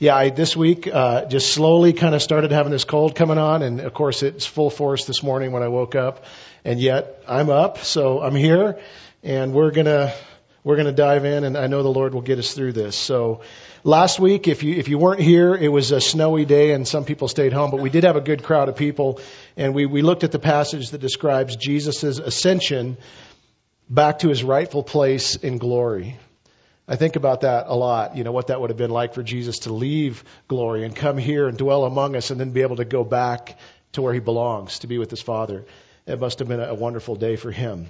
Yeah, I, this week uh, just slowly kind of started having this cold coming on, and of course it's full force this morning when I woke up, and yet I'm up, so I'm here, and we're gonna we're gonna dive in, and I know the Lord will get us through this. So last week, if you if you weren't here, it was a snowy day, and some people stayed home, but we did have a good crowd of people, and we we looked at the passage that describes Jesus' ascension back to his rightful place in glory. I think about that a lot, you know, what that would have been like for Jesus to leave glory and come here and dwell among us and then be able to go back to where he belongs, to be with his Father. It must have been a wonderful day for him.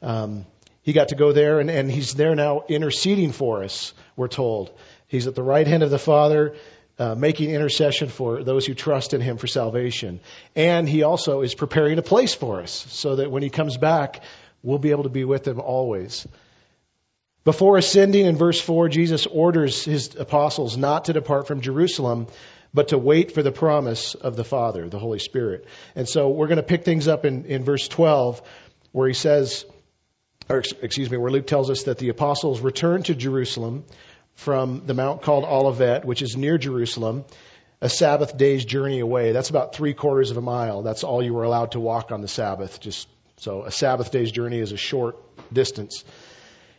Um, he got to go there and, and he's there now interceding for us, we're told. He's at the right hand of the Father, uh, making intercession for those who trust in him for salvation. And he also is preparing a place for us so that when he comes back, we'll be able to be with him always. Before ascending in verse 4, Jesus orders his apostles not to depart from Jerusalem, but to wait for the promise of the Father, the Holy Spirit. And so we're going to pick things up in, in verse 12, where he says, or excuse me, where Luke tells us that the apostles returned to Jerusalem from the mount called Olivet, which is near Jerusalem, a Sabbath day's journey away. That's about three quarters of a mile. That's all you were allowed to walk on the Sabbath. Just so a Sabbath day's journey is a short distance.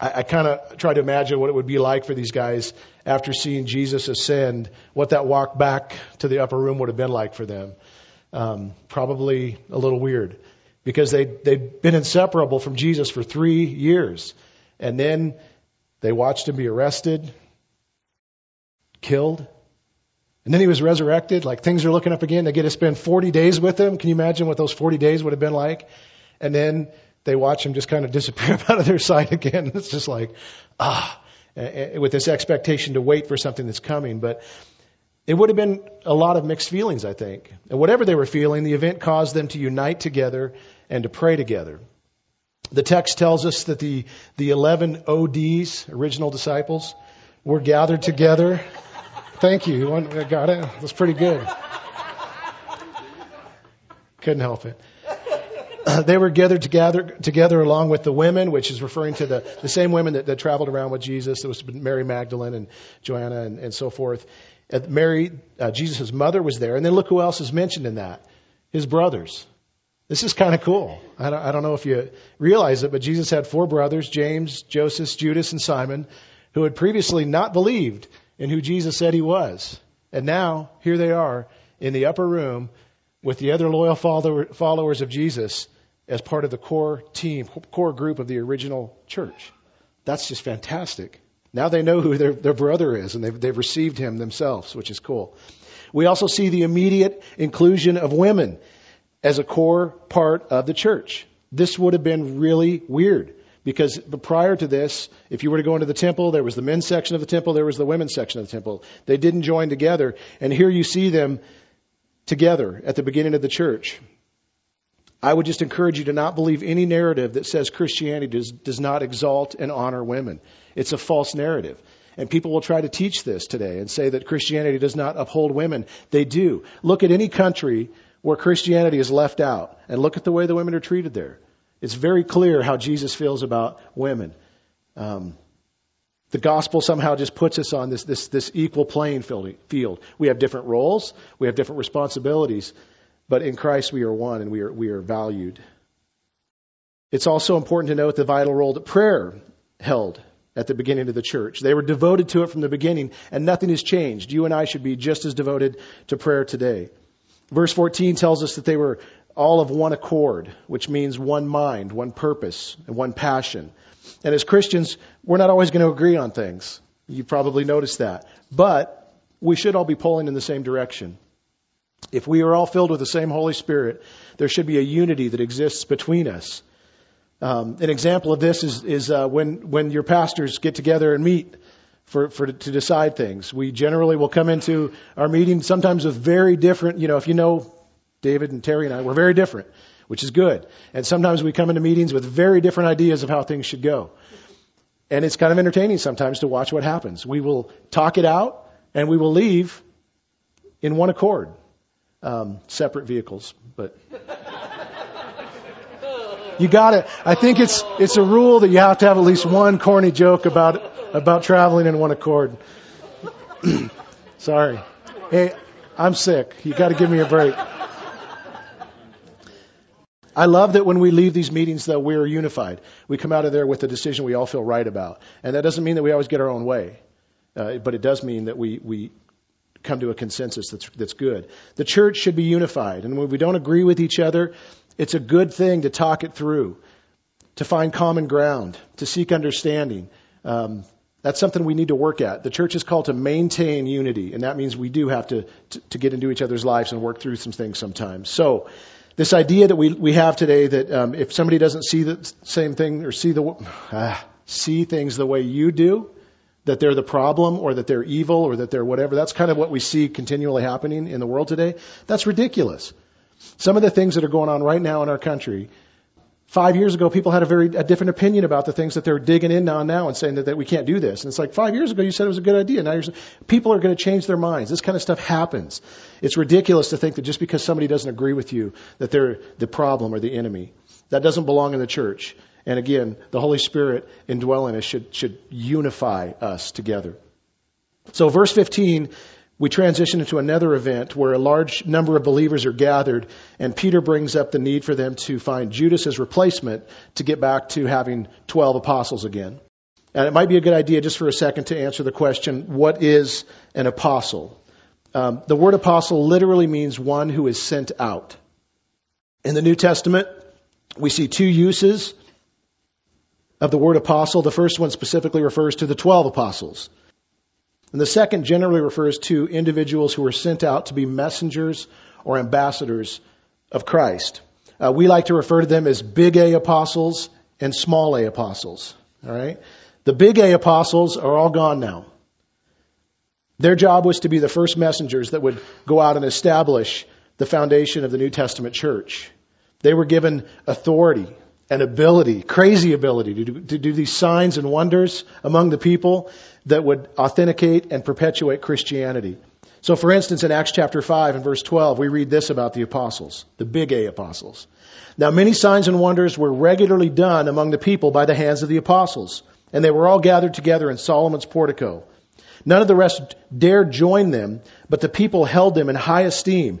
I, I kind of try to imagine what it would be like for these guys after seeing Jesus ascend, what that walk back to the upper room would have been like for them. Um, probably a little weird because they they'd been inseparable from Jesus for three years, and then they watched him be arrested, killed, and then he was resurrected. Like things are looking up again. They get to spend 40 days with him. Can you imagine what those 40 days would have been like? And then they watch him just kind of disappear out of their sight again. It's just like, ah, with this expectation to wait for something that's coming. But it would have been a lot of mixed feelings, I think. And whatever they were feeling, the event caused them to unite together and to pray together. The text tells us that the, the 11 ODs, original disciples, were gathered together. Thank you. I Got it? That's pretty good. Couldn't help it. They were gathered together, together along with the women, which is referring to the, the same women that, that traveled around with Jesus. It was Mary Magdalene and Joanna and, and so forth. And Mary, uh, Jesus' mother was there. And then look who else is mentioned in that. His brothers. This is kind of cool. I don't, I don't know if you realize it, but Jesus had four brothers, James, Joseph, Judas, and Simon, who had previously not believed in who Jesus said he was. And now, here they are in the upper room with the other loyal follower, followers of Jesus as part of the core team, core group of the original church. That's just fantastic. Now they know who their, their brother is and they've, they've received him themselves, which is cool. We also see the immediate inclusion of women as a core part of the church. This would have been really weird because prior to this, if you were to go into the temple, there was the men's section of the temple, there was the women's section of the temple. They didn't join together. And here you see them together at the beginning of the church. I would just encourage you to not believe any narrative that says Christianity does, does not exalt and honor women. It's a false narrative. And people will try to teach this today and say that Christianity does not uphold women. They do. Look at any country where Christianity is left out and look at the way the women are treated there. It's very clear how Jesus feels about women. Um, the gospel somehow just puts us on this, this, this equal playing field. We have different roles, we have different responsibilities, but in Christ we are one and we are, we are valued. It's also important to note the vital role that prayer held at the beginning of the church. They were devoted to it from the beginning, and nothing has changed. You and I should be just as devoted to prayer today. Verse 14 tells us that they were all of one accord, which means one mind, one purpose, and one passion. And as Christians, we're not always going to agree on things. You probably noticed that. But we should all be pulling in the same direction. If we are all filled with the same Holy Spirit, there should be a unity that exists between us. Um, an example of this is, is uh, when, when your pastors get together and meet for, for to decide things. We generally will come into our meeting sometimes with very different, you know, if you know David and Terry and I, we're very different. which is good. And sometimes we come into meetings with very different ideas of how things should go. And it's kind of entertaining sometimes to watch what happens. We will talk it out and we will leave in one accord. Um, separate vehicles, but you got it. I think it's it's a rule that you have to have at least one corny joke about about traveling in one accord. Sorry. Hey, I'm sick. You got to give me a break. I love that when we leave these meetings, though, we're unified. We come out of there with a decision we all feel right about. And that doesn't mean that we always get our own way, uh, but it does mean that we, we come to a consensus that's, that's good. The church should be unified. And when we don't agree with each other, it's a good thing to talk it through, to find common ground, to seek understanding. Um, that's something we need to work at. The church is called to maintain unity, and that means we do have to, to, to get into each other's lives and work through some things sometimes. So, this idea that we, we have today that um, if somebody doesn't see the same thing or see the uh, see things the way you do, that they're the problem or that they're evil or that they're whatever. That's kind of what we see continually happening in the world today. That's ridiculous. Some of the things that are going on right now in our country Five years ago, people had a very a different opinion about the things that they're digging in on now and saying that, that we can't do this. And it's like five years ago, you said it was a good idea. Now you're, people are going to change their minds. This kind of stuff happens. It's ridiculous to think that just because somebody doesn't agree with you, that they're the problem or the enemy. That doesn't belong in the church. And again, the Holy Spirit indwelling us should, should unify us together. So verse 15 we transition into another event where a large number of believers are gathered, and Peter brings up the need for them to find Judas's replacement to get back to having 12 apostles again. And it might be a good idea just for a second to answer the question what is an apostle? Um, the word apostle literally means one who is sent out. In the New Testament, we see two uses of the word apostle. The first one specifically refers to the 12 apostles. And the second generally refers to individuals who were sent out to be messengers or ambassadors of Christ. Uh, we like to refer to them as big A apostles and small A apostles. All right? The big A apostles are all gone now. Their job was to be the first messengers that would go out and establish the foundation of the New Testament church. They were given authority and ability, crazy ability to do, to do these signs and wonders among the people that would authenticate and perpetuate Christianity. So, for instance, in Acts chapter 5 and verse 12, we read this about the apostles, the big A apostles. Now, many signs and wonders were regularly done among the people by the hands of the apostles, and they were all gathered together in Solomon's portico. None of the rest dared join them, but the people held them in high esteem.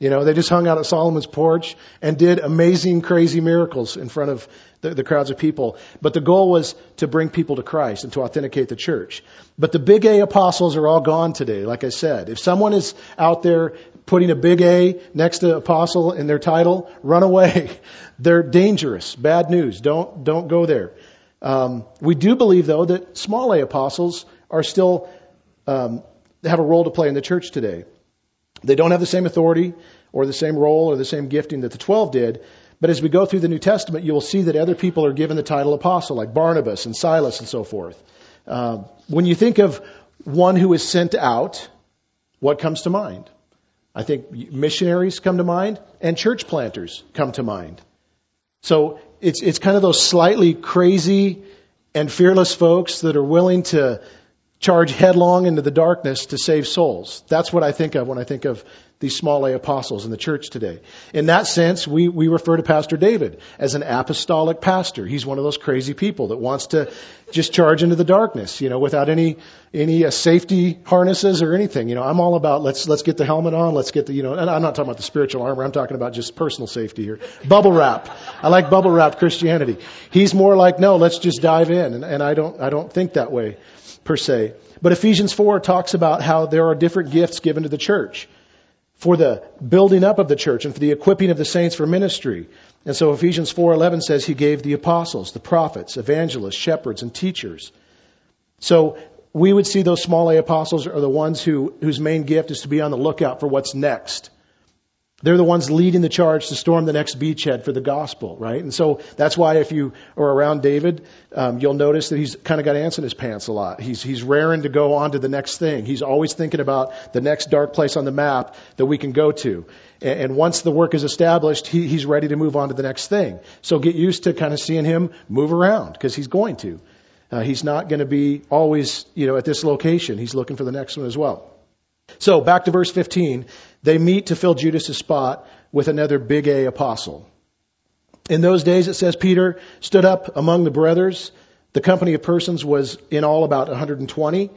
You know, they just hung out at Solomon's porch and did amazing, crazy miracles in front of the, the, crowds of people. But the goal was to bring people to Christ and to authenticate the church. But the big A apostles are all gone today, like I said. If someone is out there putting a big A next to apostle in their title, run away. They're dangerous. Bad news. Don't, don't go there. Um, we do believe, though, that small A apostles are still, um, have a role to play in the church today. They don't have the same authority or the same role or the same gifting that the 12 did. But as we go through the New Testament, you will see that other people are given the title apostle, like Barnabas and Silas and so forth. Uh, when you think of one who is sent out, what comes to mind? I think missionaries come to mind and church planters come to mind. So it's, it's kind of those slightly crazy and fearless folks that are willing to charge headlong into the darkness to save souls. That's what I think of when I think of these small A apostles in the church today. In that sense, we, we refer to Pastor David as an apostolic pastor. He's one of those crazy people that wants to just charge into the darkness, you know, without any, any uh, safety harnesses or anything. You know, I'm all about let's, let's get the helmet on, let's get the, you know, and I'm not talking about the spiritual armor, I'm talking about just personal safety here. Bubble wrap. I like bubble wrap Christianity. He's more like, no, let's just dive in. And, and I don't, I don't think that way per se. But Ephesians 4 talks about how there are different gifts given to the church. for the building up of the church and for the equipping of the saints for ministry. And so Ephesians 4:11 says he gave the apostles, the prophets, evangelists, shepherds and teachers. So we would see those small a apostles are the ones who, whose main gift is to be on the lookout for what's next. They're the ones leading the charge to storm the next beachhead for the gospel, right? And so that's why if you are around David, um, you'll notice that he's kind of got ants in his pants a lot. He's, he's raring to go on to the next thing. He's always thinking about the next dark place on the map that we can go to. And, and once the work is established, he, he's ready to move on to the next thing. So get used to kind of seeing him move around because he's going to. Uh, he's not going to be always, you know, at this location. He's looking for the next one as well. So back to verse 15. They meet to fill Judas' spot with another big A apostle. In those days, it says Peter stood up among the brothers. The company of persons was in all about 120.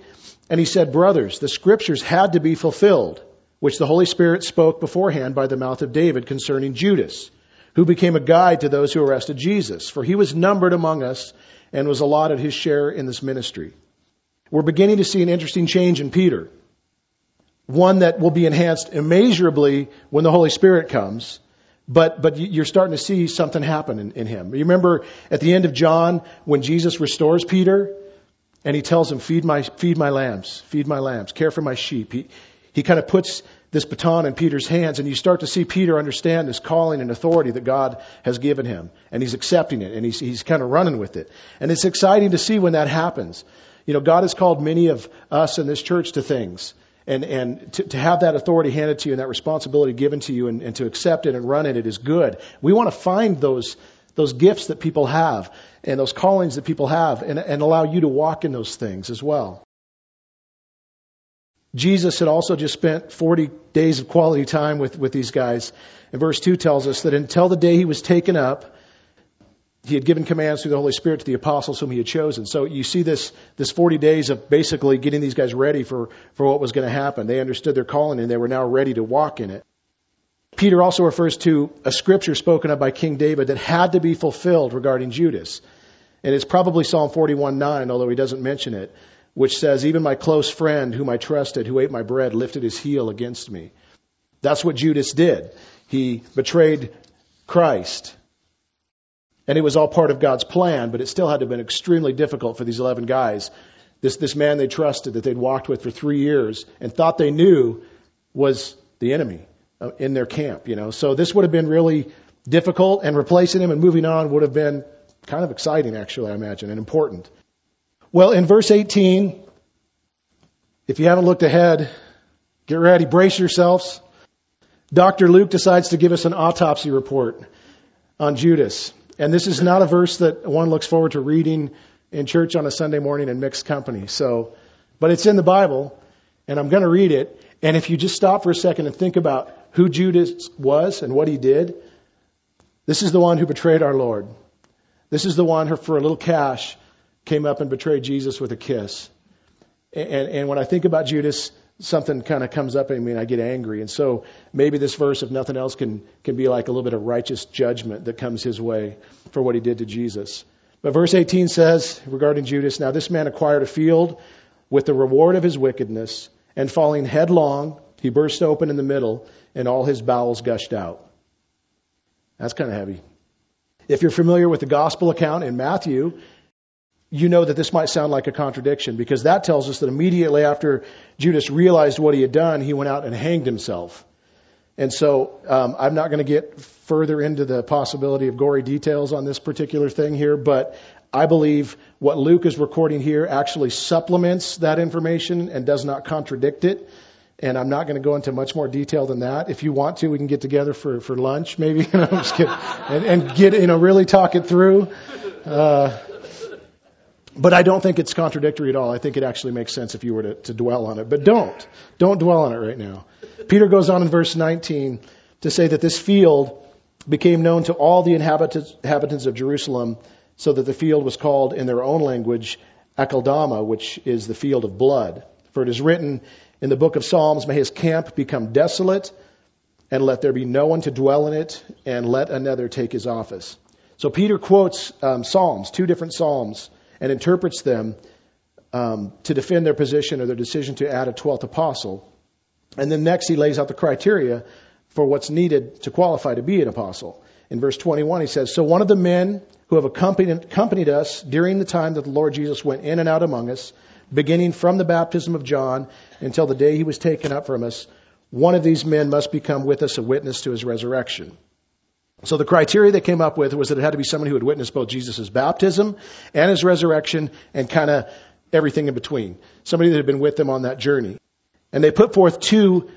And he said, Brothers, the scriptures had to be fulfilled, which the Holy Spirit spoke beforehand by the mouth of David concerning Judas, who became a guide to those who arrested Jesus. For he was numbered among us and was allotted his share in this ministry. We're beginning to see an interesting change in Peter one that will be enhanced immeasurably when the Holy Spirit comes. But, but you're starting to see something happen in, in him. You remember at the end of John when Jesus restores Peter and he tells him, feed my, feed my lambs, feed my lambs, care for my sheep. He, he kind of puts this baton in Peter's hands and you start to see Peter understand this calling and authority that God has given him. And he's accepting it and he's, he's kind of running with it. And it's exciting to see when that happens. You know, God has called many of us in this church to things and, and to, to have that authority handed to you and that responsibility given to you and, and to accept it and run in it is good. We want to find those, those gifts that people have and those callings that people have and, and allow you to walk in those things as well. Jesus had also just spent 40 days of quality time with, with these guys. And verse 2 tells us that until the day he was taken up, he had given commands through the Holy Spirit to the apostles whom he had chosen. So you see this, this 40 days of basically getting these guys ready for, for what was going to happen. They understood their calling and they were now ready to walk in it. Peter also refers to a scripture spoken of by King David that had to be fulfilled regarding Judas. And it's probably Psalm 41:9, although he doesn't mention it, which says, Even my close friend whom I trusted, who ate my bread, lifted his heel against me. That's what Judas did. He betrayed Christ. And it was all part of God's plan, but it still had to have been extremely difficult for these 11 guys. This, this man they trusted that they'd walked with for three years and thought they knew was the enemy uh, in their camp, you know. So this would have been really difficult and replacing him and moving on would have been kind of exciting, actually, I imagine, and important. Well, in verse 18, if you haven't looked ahead, get ready, brace yourselves. Dr. Luke decides to give us an autopsy report on Judas. And this is not a verse that one looks forward to reading in church on a Sunday morning in mixed company. So, but it's in the Bible, and I'm going to read it. And if you just stop for a second and think about who Judas was and what he did, this is the one who betrayed our Lord. This is the one who, for a little cash, came up and betrayed Jesus with a kiss. And, and when I think about Judas, something kind of comes up in me and I get angry. And so maybe this verse, if nothing else, can, can be like a little bit of righteous judgment that comes his way for what he did to Jesus. But verse 18 says regarding Judas, now this man acquired a field with the reward of his wickedness, and falling headlong, he burst open in the middle, and all his bowels gushed out. That's kind of heavy. If you're familiar with the gospel account in Matthew, you know that this might sound like a contradiction because that tells us that immediately after Judas realized what he had done, he went out and hanged himself. And so um, I'm not going to get further into the possibility of gory details on this particular thing here, but I believe what Luke is recording here actually supplements that information and does not contradict it. And I'm not going to go into much more detail than that. If you want to, we can get together for, for lunch, maybe. I'm just kidding. And, and get, you know, really talk it through. Uh, but I don't think it's contradictory at all. I think it actually makes sense if you were to, to dwell on it. But don't. Don't dwell on it right now. Peter goes on in verse 19 to say that this field became known to all the inhabitants of Jerusalem, so that the field was called in their own language Akeldama, which is the field of blood. For it is written in the book of Psalms, May his camp become desolate, and let there be no one to dwell in it, and let another take his office. So Peter quotes um, Psalms, two different Psalms and interprets them um, to defend their position or their decision to add a 12th apostle. And then next he lays out the criteria for what's needed to qualify to be an apostle. In verse 21, he says, So one of the men who have accompanied, accompanied us during the time that the Lord Jesus went in and out among us, beginning from the baptism of John until the day he was taken up from us, one of these men must become with us a witness to his resurrection. So the criteria they came up with was that it had to be someone who had witnessed both Jesus' baptism and his resurrection and kind of everything in between. Somebody that had been with them on that journey. And they put forth two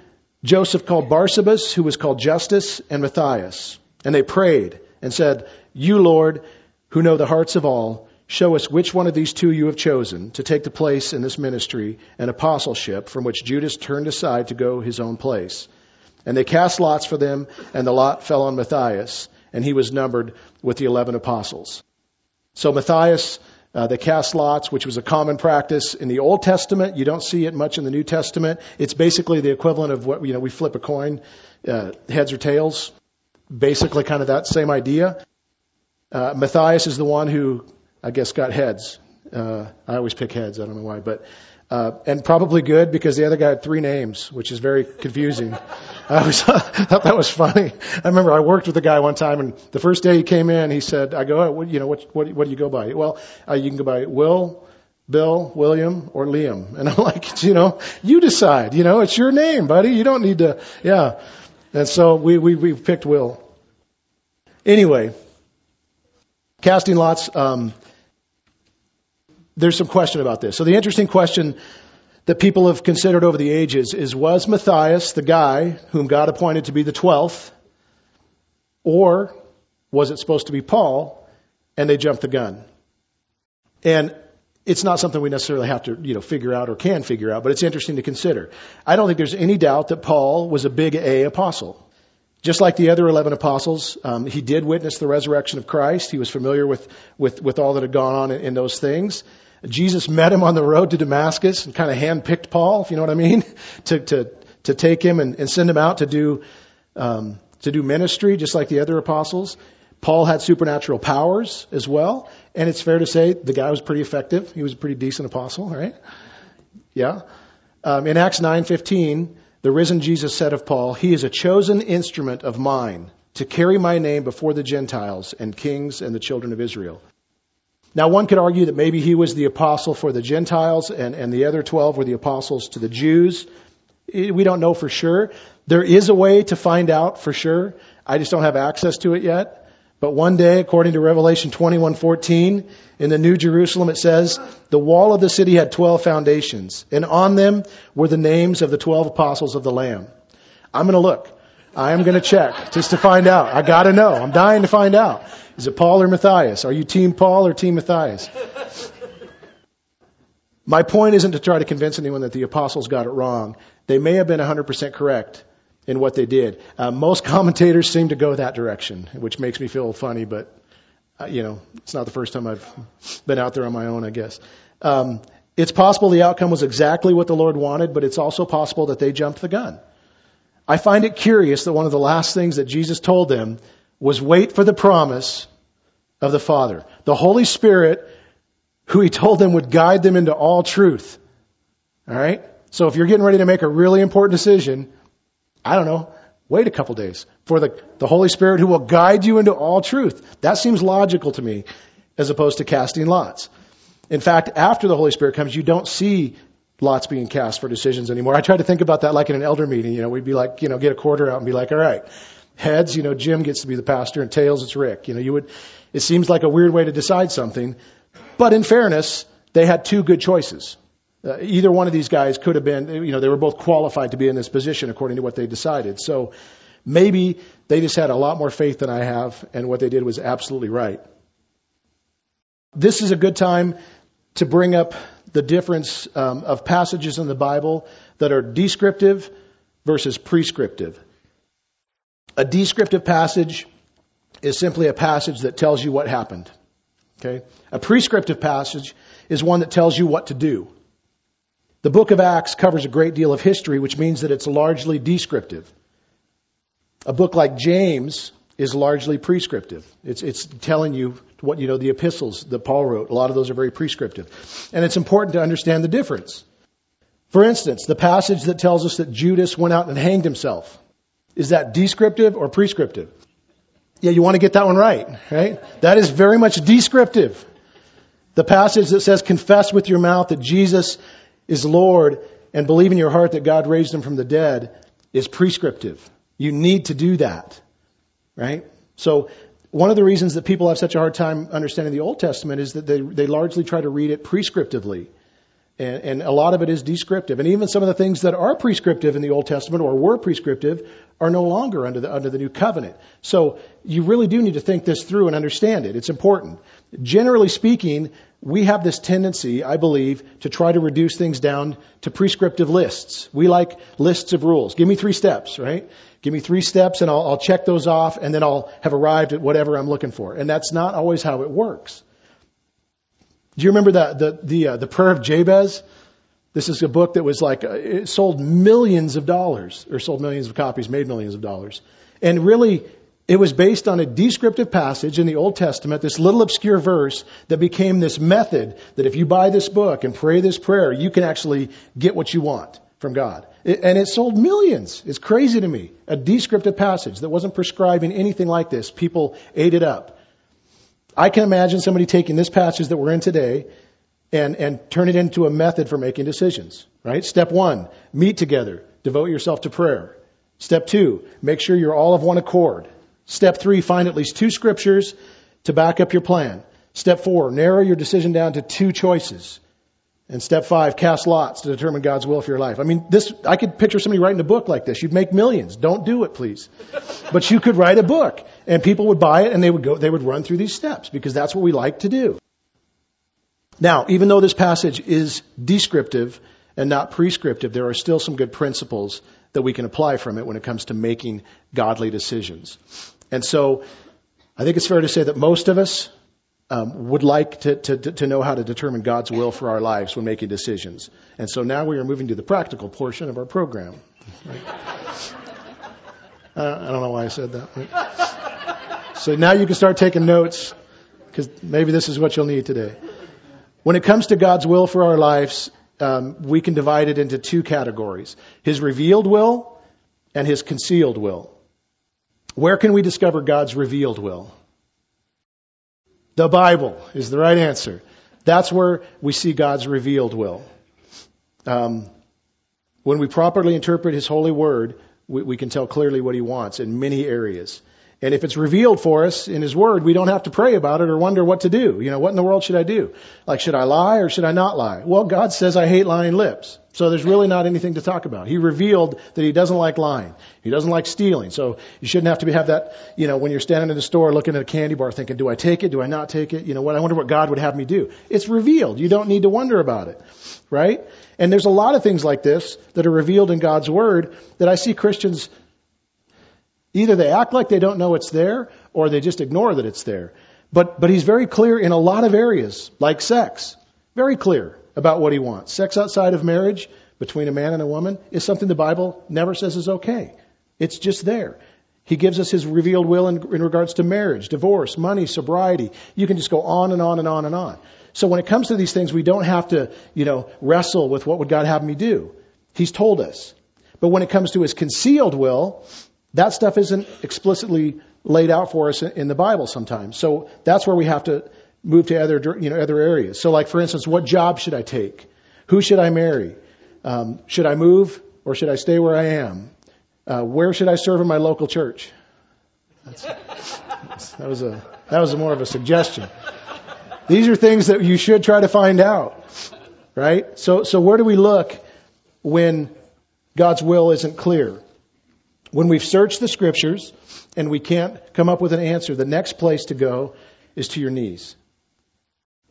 Joseph called Barsabas, who was called Justus, and Matthias. And they prayed and said, You, Lord, who know the hearts of all, show us which one of these two you have chosen to take the place in this ministry and apostleship from which Judas turned aside to go his own place. And they cast lots for them, and the lot fell on Matthias, and he was numbered with the eleven apostles. So Matthias, uh, they cast lots, which was a common practice in the Old Testament. You don't see it much in the New Testament. It's basically the equivalent of what, you know, we flip a coin, uh, heads or tails. Basically kind of that same idea. Uh, Matthias is the one who, I guess, got heads. Uh, I always pick heads. I don't know why, but uh, and probably good because the other guy had three names, which is very confusing. I was, thought that was funny. I remember I worked with a guy one time, and the first day he came in, he said, "I go, what, you know, what, what, what do you go by?" Well, uh, you can go by Will, Bill, William, or Liam. And I'm like, you know, you decide. You know, it's your name, buddy. You don't need to, yeah. And so we we we picked Will. Anyway, casting lots. Um, there's some question about this. So the interesting question that people have considered over the ages is was Matthias the guy whom God appointed to be the 12th or was it supposed to be Paul and they jumped the gun? And it's not something we necessarily have to, you know, figure out or can figure out, but it's interesting to consider. I don't think there's any doubt that Paul was a big A apostle. Just like the other 11 apostles, um, he did witness the resurrection of Christ. He was familiar with, with, with all that had gone on in, in those things. Jesus met him on the road to Damascus and kind of handpicked Paul, if you know what I mean, to, to, to take him and, and send him out to do, um, to do ministry, just like the other apostles. Paul had supernatural powers as well, and it's fair to say the guy was pretty effective. He was a pretty decent apostle, right? Yeah. Um, in Acts 9:15, the risen Jesus said of Paul, He is a chosen instrument of mine to carry my name before the Gentiles and kings and the children of Israel. Now, one could argue that maybe he was the apostle for the Gentiles and, and the other 12 were the apostles to the Jews. We don't know for sure. There is a way to find out for sure. I just don't have access to it yet. But one day, according to Revelation 21:14, in the New Jerusalem it says, "The wall of the city had 12 foundations, and on them were the names of the 12 apostles of the Lamb." I'm going to look. I am going to check just to find out. I got to know. I'm dying to find out. Is it Paul or Matthias? Are you team Paul or team Matthias? My point isn't to try to convince anyone that the apostles got it wrong. They may have been 100% correct in what they did. Uh, most commentators seem to go that direction, which makes me feel funny, but uh, you know, it's not the first time I've been out there on my own, I guess. Um, it's possible the outcome was exactly what the Lord wanted, but it's also possible that they jumped the gun. I find it curious that one of the last things that Jesus told them was wait for the promise of the Father. The Holy Spirit, who he told them would guide them into all truth. All right? So if you're getting ready to make a really important decision, I don't know, wait a couple days for the, the Holy Spirit who will guide you into all truth. That seems logical to me as opposed to casting lots. In fact, after the Holy Spirit comes, you don't see lots being cast for decisions anymore. I try to think about that like in an elder meeting. You know, we'd be like, you know, get a quarter out and be like, all right, heads, you know, Jim gets to be the pastor and tails, it's Rick. You know, you would, it seems like a weird way to decide something. But in fairness, they had two good choices. Uh, either one of these guys could have been, you know, they were both qualified to be in this position according to what they decided. So maybe they just had a lot more faith than I have, and what they did was absolutely right. This is a good time to bring up the difference um, of passages in the Bible that are descriptive versus prescriptive. A descriptive passage is simply a passage that tells you what happened. Okay? A prescriptive passage is one that tells you what to do. The book of Acts covers a great deal of history, which means that it's largely descriptive. A book like James is largely prescriptive. It's, it's telling you what, you know, the epistles that Paul wrote. A lot of those are very prescriptive. And it's important to understand the difference. For instance, the passage that tells us that Judas went out and hanged himself. Is that descriptive or prescriptive? Yeah, you want to get that one right, right? That is very much descriptive. The passage that says, confess with your mouth that Jesus is Lord and believe in your heart that God raised him from the dead is prescriptive. You need to do that, right? So one of the reasons that people have such a hard time understanding the Old Testament is that they, they largely try to read it prescriptively. And, and, a lot of it is descriptive. And even some of the things that are prescriptive in the Old Testament or were prescriptive are no longer under the, under the new covenant. So you really do need to think this through and understand it. It's important. Generally speaking, we have this tendency, I believe, to try to reduce things down to prescriptive lists. We like lists of rules. Give me three steps, right? Give me three steps and I'll, I'll check those off and then I'll have arrived at whatever I'm looking for. And that's not always how it works. Do you remember the the the, uh, the prayer of Jabez? This is a book that was like uh, it sold millions of dollars, or sold millions of copies, made millions of dollars, and really it was based on a descriptive passage in the Old Testament, this little obscure verse that became this method that if you buy this book and pray this prayer, you can actually get what you want from God. And it sold millions. It's crazy to me. A descriptive passage that wasn't prescribing anything like this. People ate it up. I can imagine somebody taking this passage that we're in today and, and turn it into a method for making decisions, right? Step one, meet together. Devote yourself to prayer. Step two, make sure you're all of one accord. Step three, find at least two scriptures to back up your plan. Step four, narrow your decision down to two choices. And step five, cast lots to determine God's will for your life. I mean, this, I could picture somebody writing a book like this. You'd make millions. Don't do it, please. But you could write a book and people would buy it and they would go, they would run through these steps because that's what we like to do. Now, even though this passage is descriptive and not prescriptive, there are still some good principles that we can apply from it when it comes to making godly decisions. And so, I think it's fair to say that most of us um, would like to, to, to know how to determine God's will for our lives when making decisions. And so now we are moving to the practical portion of our program. Right? I don't know why I said that. Right? So now you can start taking notes because maybe this is what you'll need today. When it comes to God's will for our lives, um, we can divide it into two categories His revealed will and His concealed will. Where can we discover God's revealed will? The Bible is the right answer. That's where we see God's revealed will. Um, when we properly interpret His holy word, we, we, can tell clearly what He wants in many areas. And if it's revealed for us in His Word, we don't have to pray about it or wonder what to do. You know, what in the world should I do? Like, should I lie or should I not lie? Well, God says I hate lying lips. So there's really not anything to talk about. He revealed that he doesn't like lying. He doesn't like stealing. So you shouldn't have to be, have that, you know, when you're standing in the store looking at a candy bar thinking, do I take it? Do I not take it? You know what? I wonder what God would have me do. It's revealed. You don't need to wonder about it. Right? And there's a lot of things like this that are revealed in God's Word that I see Christians either they act like they don't know it's there or they just ignore that it's there. But, but he's very clear in a lot of areas, like sex. Very clear about what he wants. Sex outside of marriage between a man and a woman is something the Bible never says is okay. It's just there. He gives us his revealed will in, in, regards to marriage, divorce, money, sobriety. You can just go on and on and on and on. So when it comes to these things, we don't have to, you know, wrestle with what would God have me do. He's told us. But when it comes to his concealed will, that stuff isn't explicitly laid out for us in the Bible sometimes. So that's where we have to move to other, you know, other areas. So, like for instance, what job should I take? Who should I marry? Um, should I move or should I stay where I am? Uh, where should I serve in my local church? That's, that was a that was more of a suggestion. These are things that you should try to find out, right? So, so where do we look when God's will isn't clear? When we've searched the scriptures and we can't come up with an answer, the next place to go is to your knees.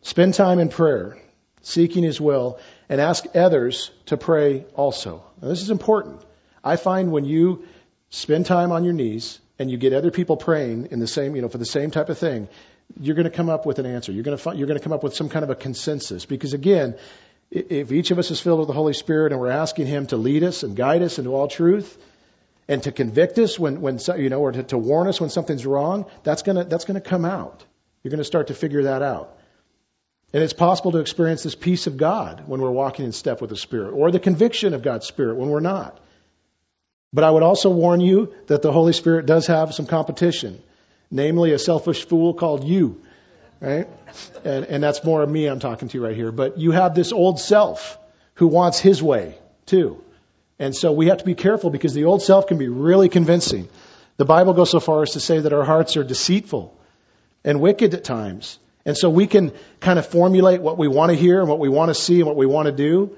Spend time in prayer, seeking His will, and ask others to pray also. Now, this is important. I find when you spend time on your knees and you get other people praying in the same, you know, for the same type of thing, you're going to come up with an answer. You're going to find, you're going to come up with some kind of a consensus. Because again, if each of us is filled with the Holy Spirit and we're asking Him to lead us and guide us into all truth, and to convict us when, when you know, or to, to warn us when something's wrong, that's gonna that's gonna come out. You're to start to figure that out. And it's possible to experience this peace of God when we're walking in step with the Spirit, or the conviction of God's Spirit when we're not. But I would also warn you that the Holy Spirit does have some competition, namely a selfish fool called you, right? And, and that's more of me I'm talking to you right here. But you have this old self who wants his way too. And so we have to be careful because the old self can be really convincing. The Bible goes so far as to say that our hearts are deceitful and wicked at times. And so we can kind of formulate what we want to hear and what we want to see and what we want to do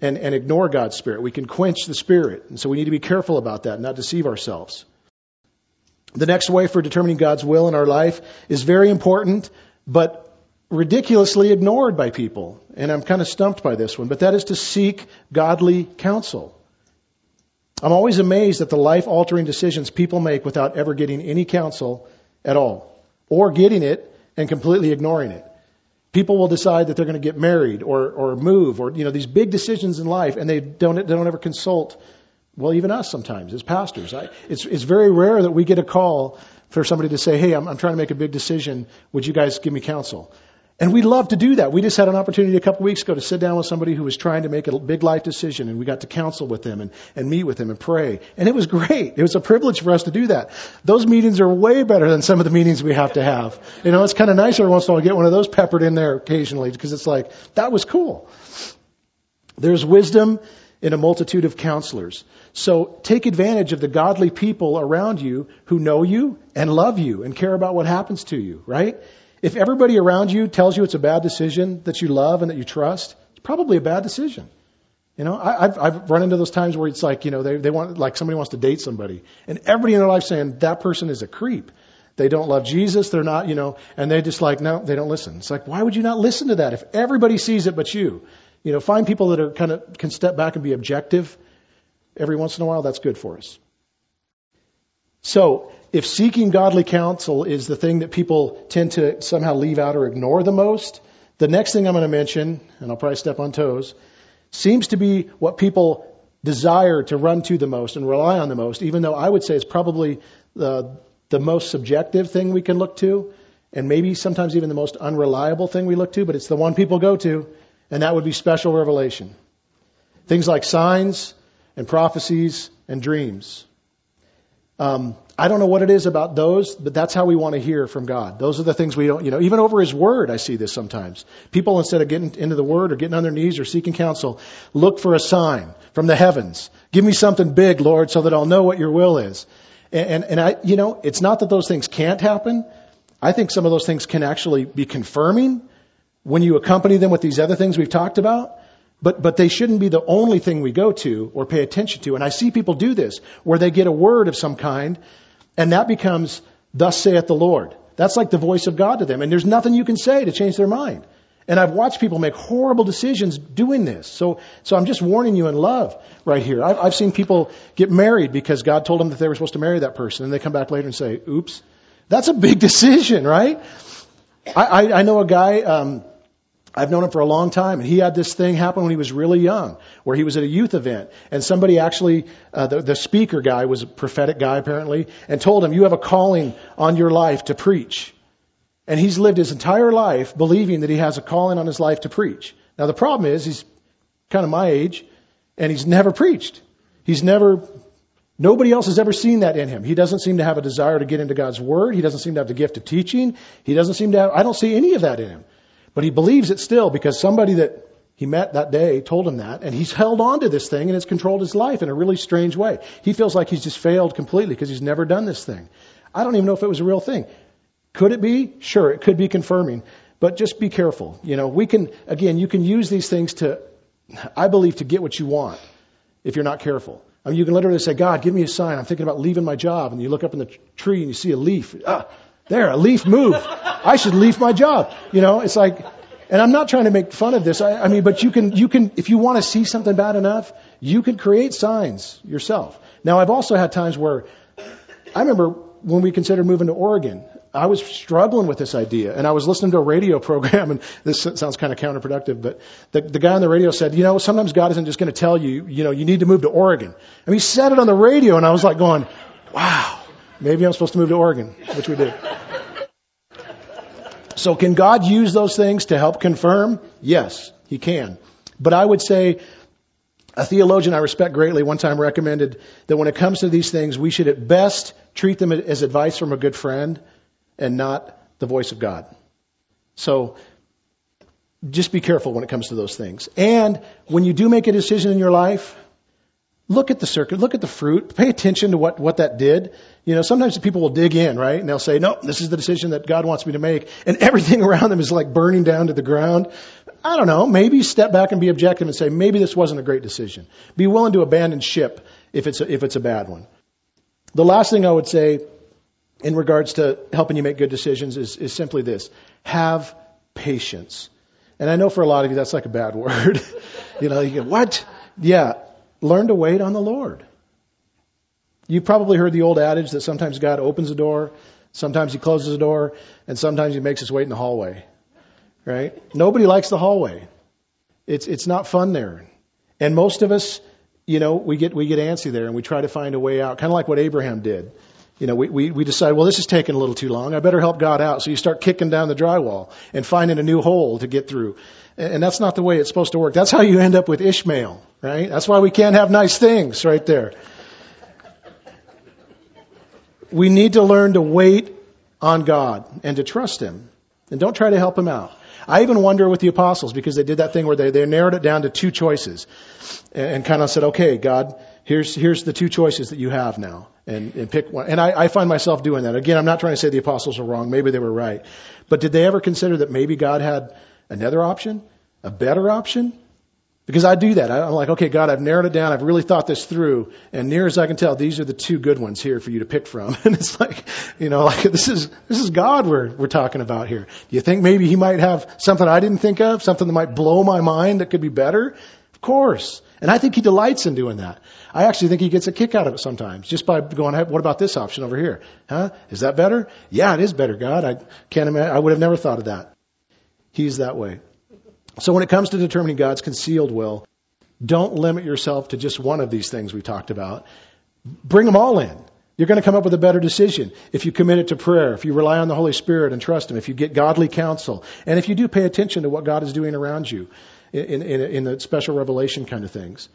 and, and ignore God's Spirit. We can quench the Spirit. And so we need to be careful about that, not deceive ourselves. The next way for determining God's will in our life is very important, but ridiculously ignored by people. And I'm kind of stumped by this one, but that is to seek godly counsel. I'm always amazed at the life altering decisions people make without ever getting any counsel at all, or getting it and completely ignoring it. People will decide that they're going to get married or, or move or, you know, these big decisions in life and they don't, they don't ever consult, well, even us sometimes as pastors. I, it's, it's very rare that we get a call for somebody to say, hey, I'm, I'm trying to make a big decision. Would you guys give me counsel? And we love to do that. We just had an opportunity a couple weeks ago to sit down with somebody who was trying to make a big life decision, and we got to counsel with them and, and meet with them and pray. And it was great. It was a privilege for us to do that. Those meetings are way better than some of the meetings we have to have. You know, it's kind of nice every once in a while to get one of those peppered in there occasionally because it's like, that was cool. There's wisdom in a multitude of counselors. So take advantage of the godly people around you who know you and love you and care about what happens to you, right? If everybody around you tells you it's a bad decision that you love and that you trust, it's probably a bad decision. You know, I, I've, I've run into those times where it's like, you know, they, they want, like somebody wants to date somebody and everybody in their life saying that person is a creep. They don't love Jesus. They're not, you know, and they just like, no, they don't listen. It's like, why would you not listen to that if everybody sees it but you? You know, find people that are kind of can step back and be objective every once in a while. That's good for us. So if seeking godly counsel is the thing that people tend to somehow leave out or ignore the most, the next thing I'm going to mention, and I'll probably step on toes, seems to be what people desire to run to the most and rely on the most, even though I would say it's probably the, the most subjective thing we can look to, and maybe sometimes even the most unreliable thing we look to, but it's the one people go to, and that would be special revelation. Things like signs and prophecies and dreams. Um, I don't know what it is about those, but that's how we want to hear from God. Those are the things we don't, you know, even over His Word, I see this sometimes. People, instead of getting into the Word or getting on their knees or seeking counsel, look for a sign from the heavens. Give me something big, Lord, so that I'll know what your will is. And, and, and I, you know, it's not that those things can't happen. I think some of those things can actually be confirming when you accompany them with these other things we've talked about. But, but they shouldn't be the only thing we go to or pay attention to. And I see people do this where they get a word of some kind and that becomes, thus saith the Lord. That's like the voice of God to them. And there's nothing you can say to change their mind. And I've watched people make horrible decisions doing this. So, so I'm just warning you in love right here. I've, I've seen people get married because God told them that they were supposed to marry that person. And they come back later and say, oops. That's a big decision, right? I, I, I know a guy, um, I've known him for a long time, and he had this thing happen when he was really young, where he was at a youth event, and somebody actually, uh, the, the speaker guy was a prophetic guy apparently, and told him, "You have a calling on your life to preach." And he's lived his entire life believing that he has a calling on his life to preach. Now the problem is he's kind of my age, and he's never preached. He's never Nobody else has ever seen that in him. He doesn't seem to have a desire to get into God's Word. He doesn't seem to have the gift of teaching. He doesn't seem to have, I don't see any of that in him. But he believes it still because somebody that he met that day told him that, and he's held on to this thing and it's controlled his life in a really strange way. He feels like he's just failed completely because he's never done this thing. I don't even know if it was a real thing. Could it be? Sure, it could be confirming. But just be careful. You know, we can, again, you can use these things to, I believe, to get what you want if you're not careful. I mean, you can literally say, God, give me a sign. I'm thinking about leaving my job. And you look up in the tree and you see a leaf. Ah, there, a leaf moved. I should leave my job. You know, it's like, and I'm not trying to make fun of this. I, I mean, but you can, you can, if you want to see something bad enough, you can create signs yourself. Now, I've also had times where I remember when we considered moving to Oregon, I was struggling with this idea, and I was listening to a radio program, and this sounds kind of counterproductive, but the, the guy on the radio said, you know, sometimes God isn't just going to tell you, you know, you need to move to Oregon. And he said it on the radio, and I was like going, wow, maybe I'm supposed to move to Oregon, which we did. So can God use those things to help confirm? Yes, He can. But I would say a theologian I respect greatly one time recommended that when it comes to these things, we should at best treat them as advice from a good friend and not the voice of God. So just be careful when it comes to those things. And when you do make a decision in your life, look at the circuit, look at the fruit, pay attention to what, what that did. You know, sometimes people will dig in, right? And they'll say, no, this is the decision that God wants me to make. And everything around them is like burning down to the ground. I don't know. Maybe step back and be objective and say, maybe this wasn't a great decision. Be willing to abandon ship if it's a, if it's a bad one. The last thing I would say in regards to helping you make good decisions is, is simply this. Have patience. And I know for a lot of you that's like a bad word. you know, you go, what? Yeah. Learn to wait on the Lord. You've probably heard the old adage that sometimes God opens a door, sometimes he closes a door, and sometimes he makes us wait in the hallway. Right? Nobody likes the hallway. It's it's not fun there. And most of us, you know, we get we get antsy there and we try to find a way out, kind of like what Abraham did. You know, we, we, we decide, well, this is taking a little too long. I better help God out. So you start kicking down the drywall and finding a new hole to get through. And, and that's not the way it's supposed to work. That's how you end up with Ishmael, right? That's why we can't have nice things right there. We need to learn to wait on God and to trust Him. And don't try to help Him out. I even wonder with the apostles because they did that thing where they, they narrowed it down to two choices and, and kind of said, okay, God, here's, here's the two choices that you have now and, and pick one. And I, I find myself doing that. Again, I'm not trying to say the apostles are wrong. Maybe they were right. But did they ever consider that maybe God had another option? A better option? Because I do that. I'm like, okay, God, I've narrowed it down. I've really thought this through. And near as I can tell, these are the two good ones here for you to pick from. And it's like, you know, like this is, this is God we're, we're talking about here. Do you think maybe he might have something I didn't think of? Something that might blow my mind that could be better? Of course. And I think he delights in doing that. I actually think he gets a kick out of it sometimes, just by going, hey, what about this option over here? Huh? Is that better? Yeah, it is better, God. I can't imagine, I would have never thought of that. He's that way. So when it comes to determining God's concealed will, don't limit yourself to just one of these things we talked about. Bring them all in. You're going to come up with a better decision if you commit it to prayer, if you rely on the Holy Spirit and trust Him, if you get godly counsel, and if you do pay attention to what God is doing around you in, in, in the special revelation kind of things.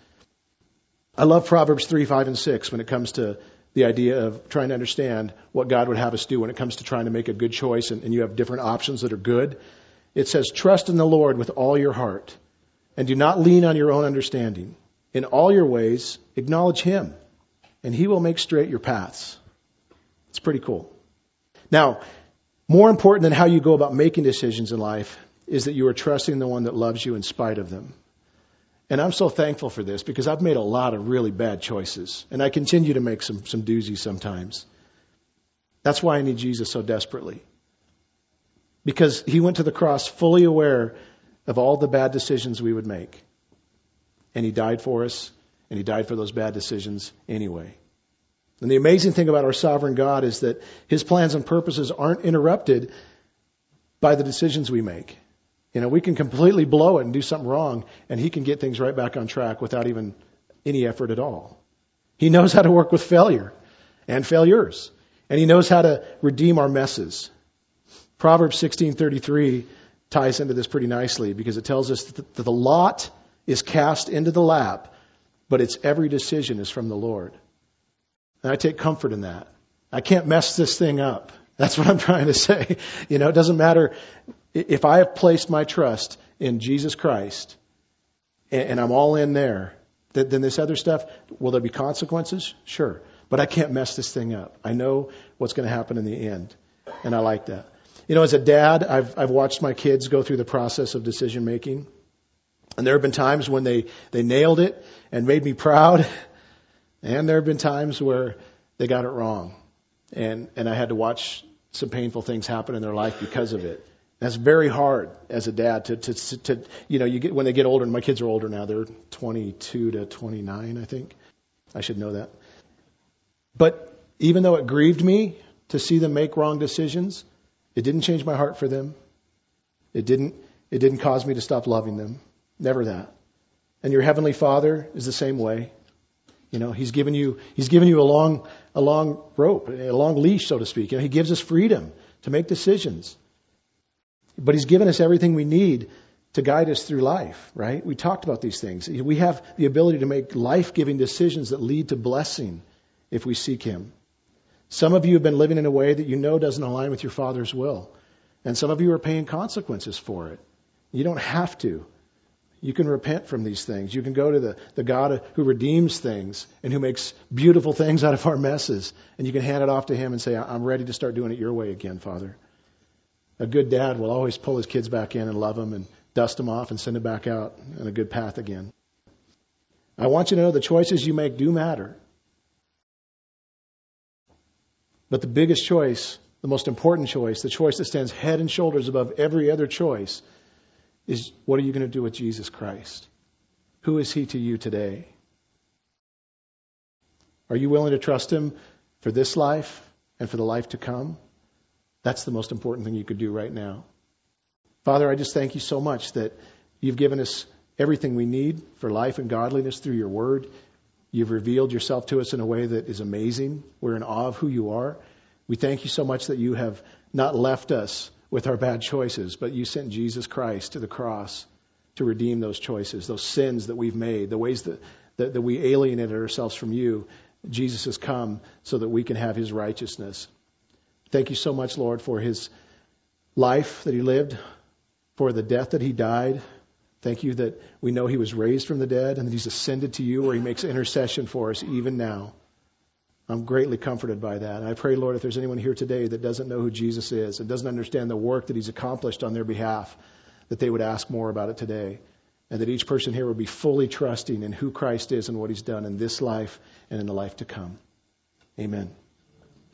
I love Proverbs 3, 5, and 6 when it comes to the idea of trying to understand what God would have us do when it comes to trying to make a good choice and, and you have different options that are good. It says, Trust in the Lord with all your heart and do not lean on your own understanding. In all your ways, acknowledge Him, and He will make straight your paths. It's pretty cool. Now, more important than how you go about making decisions in life is that you are trusting the one that loves you in spite of them. And I'm so thankful for this because I've made a lot of really bad choices. And I continue to make some, some doozies sometimes. That's why I need Jesus so desperately. Because he went to the cross fully aware of all the bad decisions we would make. And he died for us, and he died for those bad decisions anyway. And the amazing thing about our sovereign God is that his plans and purposes aren't interrupted by the decisions we make. You know, we can completely blow it and do something wrong, and he can get things right back on track without even any effort at all. He knows how to work with failure and failures, and he knows how to redeem our messes. Proverbs 16:33 ties into this pretty nicely because it tells us that the lot is cast into the lap, but its every decision is from the Lord. And I take comfort in that. I can't mess this thing up. That's what I'm trying to say. You know, it doesn't matter if I have placed my trust in Jesus Christ and, I'm all in there, then this other stuff, will there be consequences? Sure. But I can't mess this thing up. I know what's going to happen in the end. And I like that. You know, as a dad, I've, I've watched my kids go through the process of decision making. And there have been times when they, they nailed it and made me proud. And there have been times where they got it wrong. And, and I had to watch some painful things happen in their life because of it. That's very hard as a dad to, to, to, you know, you get, when they get older, and my kids are older now, they're 22 to 29, I think. I should know that. But even though it grieved me to see them make wrong decisions, it didn't change my heart for them. It didn't, it didn't cause me to stop loving them. Never that. And your heavenly father is the same way. You know, he's given you, he's given you a long, a long rope, a long leash, so to speak. You know, he gives us freedom to make decisions. But He's given us everything we need to guide us through life, right? We talked about these things. We have the ability to make life giving decisions that lead to blessing if we seek Him. Some of you have been living in a way that you know doesn't align with your Father's will. And some of you are paying consequences for it. You don't have to. You can repent from these things. You can go to the, the God who redeems things and who makes beautiful things out of our messes. And you can hand it off to Him and say, I'm ready to start doing it your way again, Father. A good dad will always pull his kids back in and love them and dust them off and send them back out on a good path again. I want you to know the choices you make do matter. But the biggest choice, the most important choice, the choice that stands head and shoulders above every other choice is what are you going to do with Jesus Christ? Who is he to you today? Are you willing to trust him for this life and for the life to come? That's the most important thing you could do right now. Father, I just thank you so much that you've given us everything we need for life and godliness through your word. You've revealed yourself to us in a way that is amazing. We're in awe of who you are. We thank you so much that you have not left us with our bad choices, but you sent Jesus Christ to the cross to redeem those choices, those sins that we've made, the ways that, that, that we alienated ourselves from you. Jesus has come so that we can have his righteousness. Thank you so much, Lord, for his life that he lived, for the death that he died. Thank you that we know he was raised from the dead and that he's ascended to you where he makes intercession for us even now. I'm greatly comforted by that. And I pray, Lord, if there's anyone here today that doesn't know who Jesus is and doesn't understand the work that he's accomplished on their behalf, that they would ask more about it today. And that each person here would be fully trusting in who Christ is and what he's done in this life and in the life to come. Amen.